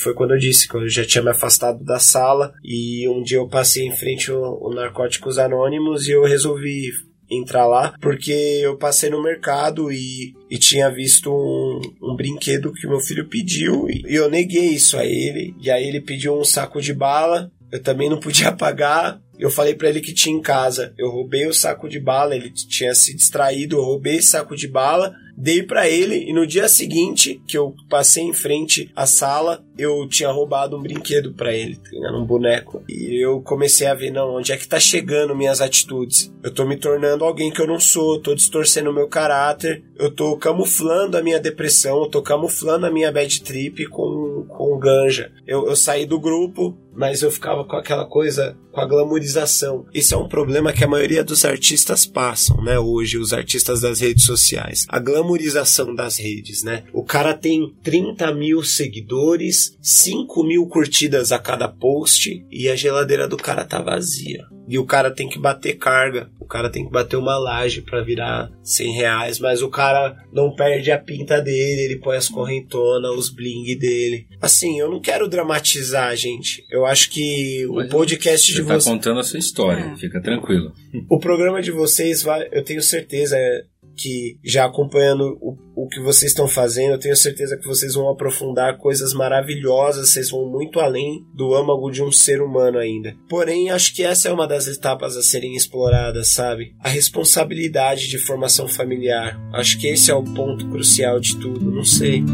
foi quando eu disse que eu já tinha me afastado da sala e um dia eu passei em frente ao, Narcóticos Anônimos e eu resolvi entrar lá, porque eu passei no mercado e, e tinha visto um, um brinquedo que meu filho pediu e eu neguei isso a ele. E aí ele pediu um saco de bala, eu também não podia pagar. Eu falei para ele que tinha em casa. Eu roubei o saco de bala, ele tinha se distraído, eu roubei esse saco de bala dei para ele e no dia seguinte que eu passei em frente à sala, eu tinha roubado um brinquedo para ele, era um boneco. E eu comecei a ver, não, onde é que tá chegando minhas atitudes? Eu tô me tornando alguém que eu não sou, tô distorcendo meu caráter, eu tô camuflando a minha depressão, eu tô camuflando a minha bad trip com, com ganja. Eu, eu saí do grupo, mas eu ficava com aquela coisa, com a glamorização. Isso é um problema que a maioria dos artistas passam, né? Hoje, os artistas das redes sociais. A glamorização das redes, né? O cara tem 30 mil seguidores, 5 mil curtidas a cada post e a geladeira do cara tá vazia. E o cara tem que bater carga, o cara tem que bater uma laje para virar 100 reais, mas o cara não perde a pinta dele, ele põe as correntonas, os bling dele. Assim, eu não quero dramatizar, gente. Eu acho que mas o podcast de vocês. Você tá contando a sua história, é. fica tranquilo. O programa de vocês vai, eu tenho certeza, é que já acompanhando o, o que vocês estão fazendo, eu tenho certeza que vocês vão aprofundar coisas maravilhosas, vocês vão muito além do âmago de um ser humano ainda. Porém, acho que essa é uma das etapas a serem exploradas, sabe? A responsabilidade de formação familiar. Acho que esse é o ponto crucial de tudo, não sei.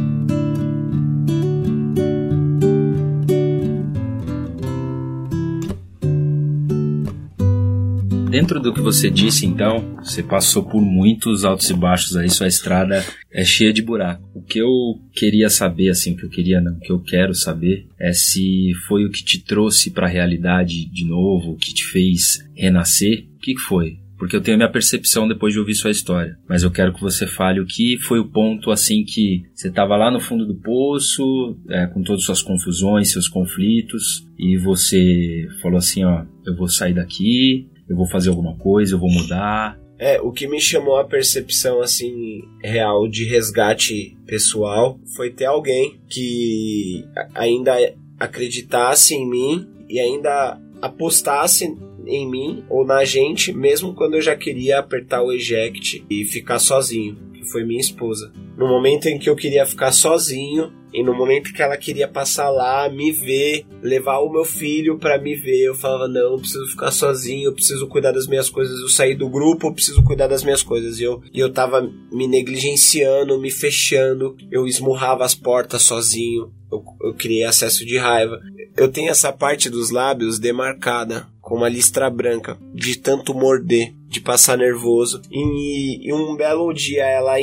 Dentro do que você disse, então, você passou por muitos altos e baixos aí, sua estrada é cheia de buraco. O que eu queria saber, assim, o que eu queria não, que eu quero saber é se foi o que te trouxe para a realidade de novo, o que te fez renascer. O que, foi? porque eu tenho a minha percepção depois de ouvir sua história. Mas eu quero que você fale o que foi o ponto assim que você estava lá no fundo do poço, é, com todas as suas confusões, seus conflitos, e você falou assim, ó, eu vou sair daqui, eu vou fazer alguma coisa, eu vou mudar. É, o que me chamou a percepção assim real de resgate pessoal foi ter alguém que ainda acreditasse em mim e ainda apostasse em mim ou na gente, mesmo quando eu já queria apertar o eject e ficar sozinho, que foi minha esposa. No momento em que eu queria ficar sozinho, e no momento que ela queria passar lá, me ver, levar o meu filho para me ver, eu falava: não, eu preciso ficar sozinho, eu preciso cuidar das minhas coisas. Eu saí do grupo, eu preciso cuidar das minhas coisas. E eu, e eu tava me negligenciando, me fechando, eu esmurrava as portas sozinho, eu, eu criei acesso de raiva. Eu tenho essa parte dos lábios demarcada com uma listra branca, de tanto morder, de passar nervoso. E, e um belo dia ela,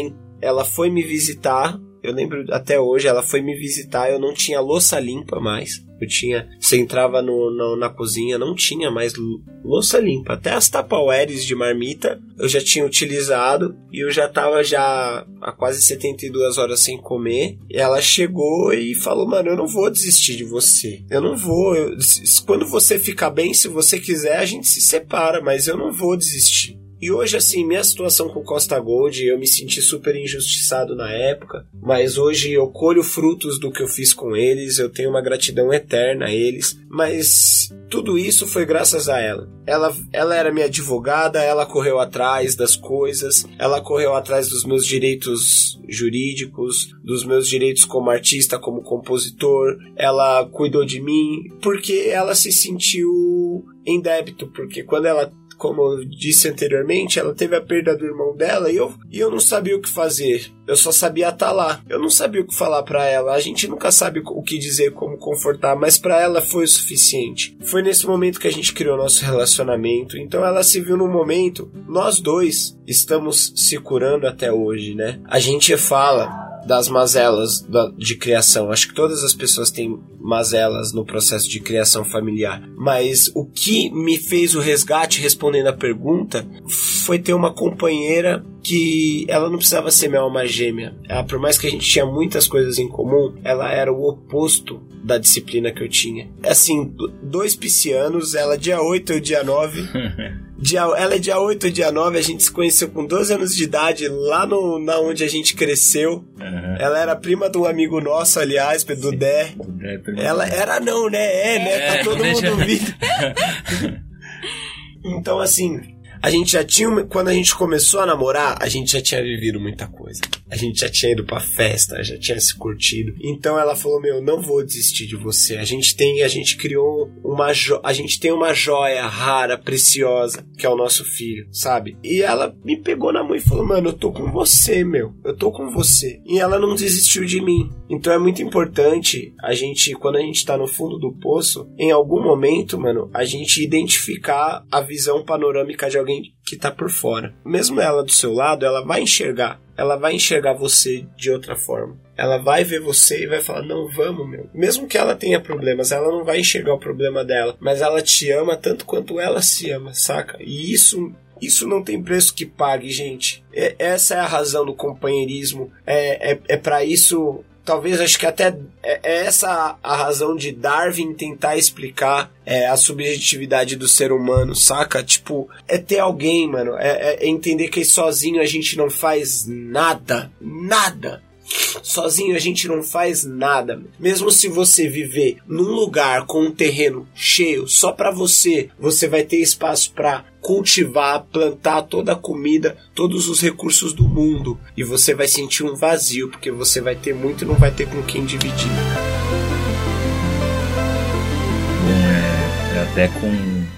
ela foi me visitar eu lembro até hoje, ela foi me visitar, eu não tinha louça limpa mais. Eu tinha. Você entrava no, no, na cozinha, não tinha mais louça limpa. Até as tapawares de marmita eu já tinha utilizado e eu já tava já há quase 72 horas sem comer. E ela chegou e falou: Mano, eu não vou desistir de você. Eu não vou. Eu, quando você ficar bem, se você quiser, a gente se separa, mas eu não vou desistir. E hoje, assim, minha situação com Costa Gold, eu me senti super injustiçado na época, mas hoje eu colho frutos do que eu fiz com eles, eu tenho uma gratidão eterna a eles, mas tudo isso foi graças a ela. Ela, ela era minha advogada, ela correu atrás das coisas, ela correu atrás dos meus direitos jurídicos, dos meus direitos como artista, como compositor, ela cuidou de mim, porque ela se sentiu em débito, porque quando ela como eu disse anteriormente, ela teve a perda do irmão dela e eu, e eu não sabia o que fazer. Eu só sabia estar tá lá. Eu não sabia o que falar para ela. A gente nunca sabe o que dizer, como confortar, mas para ela foi o suficiente. Foi nesse momento que a gente criou nosso relacionamento. Então ela se viu num momento, nós dois estamos se curando até hoje, né? A gente fala das mazelas de criação. Acho que todas as pessoas têm mazelas no processo de criação familiar. Mas o que me fez o resgate, respondendo a pergunta, foi ter uma companheira que ela não precisava ser minha alma gêmea. Ela, por mais que a gente tinha muitas coisas em comum, ela era o oposto da disciplina que eu tinha. Assim, dois piscianos, ela dia 8 e dia 9. Dia, ela é dia 8 ou dia 9, a gente se conheceu com 12 anos de idade, lá no, na onde a gente cresceu. Uhum. Ela era prima de um amigo nosso, aliás, do Dé. Ela era não, né? É, né? Tá é, tá todo mundo ouvindo. então, assim, a gente já tinha. Quando a gente começou a namorar, a gente já tinha vivido muita coisa. A gente já tinha ido pra festa, já tinha se curtido. Então ela falou: Meu, não vou desistir de você. A gente tem. A gente criou uma. Jo a gente tem uma joia rara, preciosa, que é o nosso filho, sabe? E ela me pegou na mão e falou: Mano, eu tô com você, meu. Eu tô com você. E ela não desistiu de mim. Então é muito importante a gente, quando a gente tá no fundo do poço, em algum momento, mano, a gente identificar a visão panorâmica de alguém alguém que tá por fora. Mesmo ela do seu lado, ela vai enxergar. Ela vai enxergar você de outra forma. Ela vai ver você e vai falar: Não, vamos, meu. Mesmo que ela tenha problemas, ela não vai enxergar o problema dela. Mas ela te ama tanto quanto ela se ama, saca? E isso isso não tem preço que pague, gente. É, essa é a razão do companheirismo. É, é, é para isso talvez acho que até é, é essa a razão de Darwin tentar explicar é, a subjetividade do ser humano, saca? Tipo, é ter alguém, mano, é, é entender que sozinho a gente não faz nada, nada. Sozinho a gente não faz nada. Mesmo se você viver num lugar com um terreno cheio só para você, você vai ter espaço para cultivar, plantar toda a comida, todos os recursos do mundo e você vai sentir um vazio porque você vai ter muito e não vai ter com quem dividir. Bom, é, até com um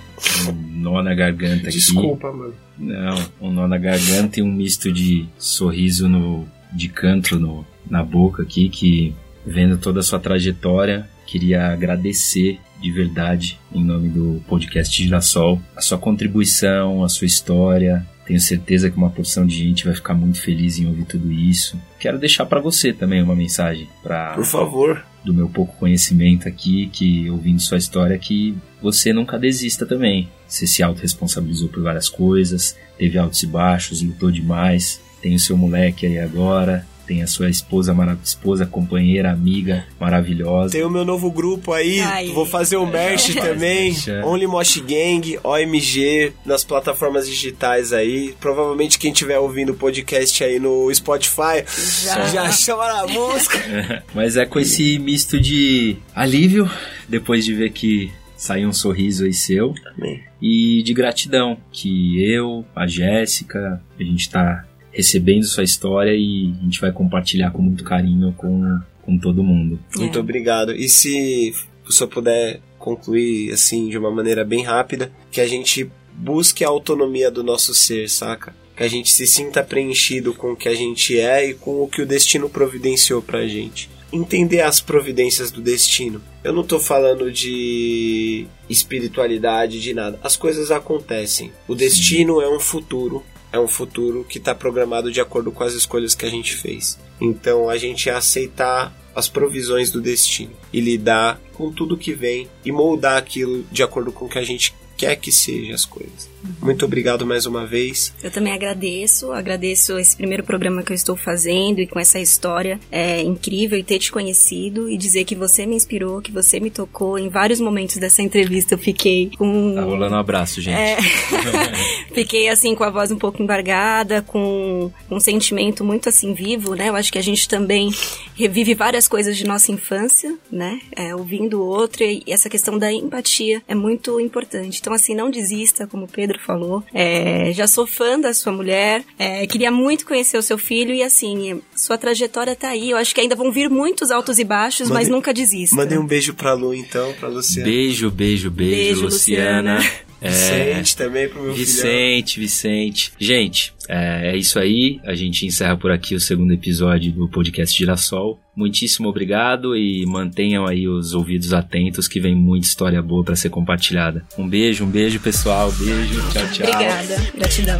nó na garganta aqui. Desculpa, mano. Não, um nó na garganta e um misto de sorriso no de canto no, na boca aqui, que vendo toda a sua trajetória, queria agradecer de verdade, em nome do podcast Girassol, a sua contribuição, a sua história. Tenho certeza que uma porção de gente vai ficar muito feliz em ouvir tudo isso. Quero deixar para você também uma mensagem para Por favor. Do meu pouco conhecimento aqui, que ouvindo sua história que você nunca desista também. Você se autorresponsabilizou por várias coisas, teve altos e baixos, lutou demais, tem o seu moleque aí agora, tem a sua esposa, esposa, companheira, amiga maravilhosa. Tem o meu novo grupo aí, Ai. vou fazer o merch também. Only Mosh Gang, OMG, nas plataformas digitais aí. Provavelmente quem estiver ouvindo o podcast aí no Spotify já, já chama na música. Mas é com esse misto de alívio, depois de ver que saiu um sorriso aí seu. Amém. E de gratidão que eu, a Jéssica, a gente tá recebendo sua história e a gente vai compartilhar com muito carinho com, com todo mundo. É. Muito obrigado. E se o senhor puder concluir assim de uma maneira bem rápida, que a gente busque a autonomia do nosso ser, saca? Que a gente se sinta preenchido com o que a gente é e com o que o destino providenciou pra gente. Entender as providências do destino. Eu não tô falando de espiritualidade, de nada. As coisas acontecem. O destino Sim. é um futuro é um futuro que está programado de acordo com as escolhas que a gente fez. Então a gente é aceitar as provisões do destino e lidar com tudo que vem e moldar aquilo de acordo com o que a gente quer que seja as coisas. Muito obrigado mais uma vez. Eu também agradeço, agradeço esse primeiro programa que eu estou fazendo e com essa história é incrível e ter te conhecido e dizer que você me inspirou, que você me tocou. Em vários momentos dessa entrevista eu fiquei com. Tá rolando um abraço, gente. É... fiquei assim com a voz um pouco embargada, com um sentimento muito assim vivo, né? Eu acho que a gente também revive várias coisas de nossa infância, né? É, ouvindo o outro e essa questão da empatia é muito importante. Então, assim, não desista, como o Pedro Pedro falou. É, já sou fã da sua mulher, é, queria muito conhecer o seu filho e assim, sua trajetória tá aí. Eu acho que ainda vão vir muitos altos e baixos, Mande, mas nunca desista. Mandei um beijo pra Lu então, pra Luciana. Beijo, beijo, beijo, beijo Luciana. Luciana. É, Vicente também pro meu Vicente, filhão. Vicente. Gente, é, é, isso aí. A gente encerra por aqui o segundo episódio do podcast Girassol. Muitíssimo obrigado e mantenham aí os ouvidos atentos que vem muita história boa para ser compartilhada. Um beijo, um beijo pessoal, beijo, tchau, tchau. Obrigada, gratidão.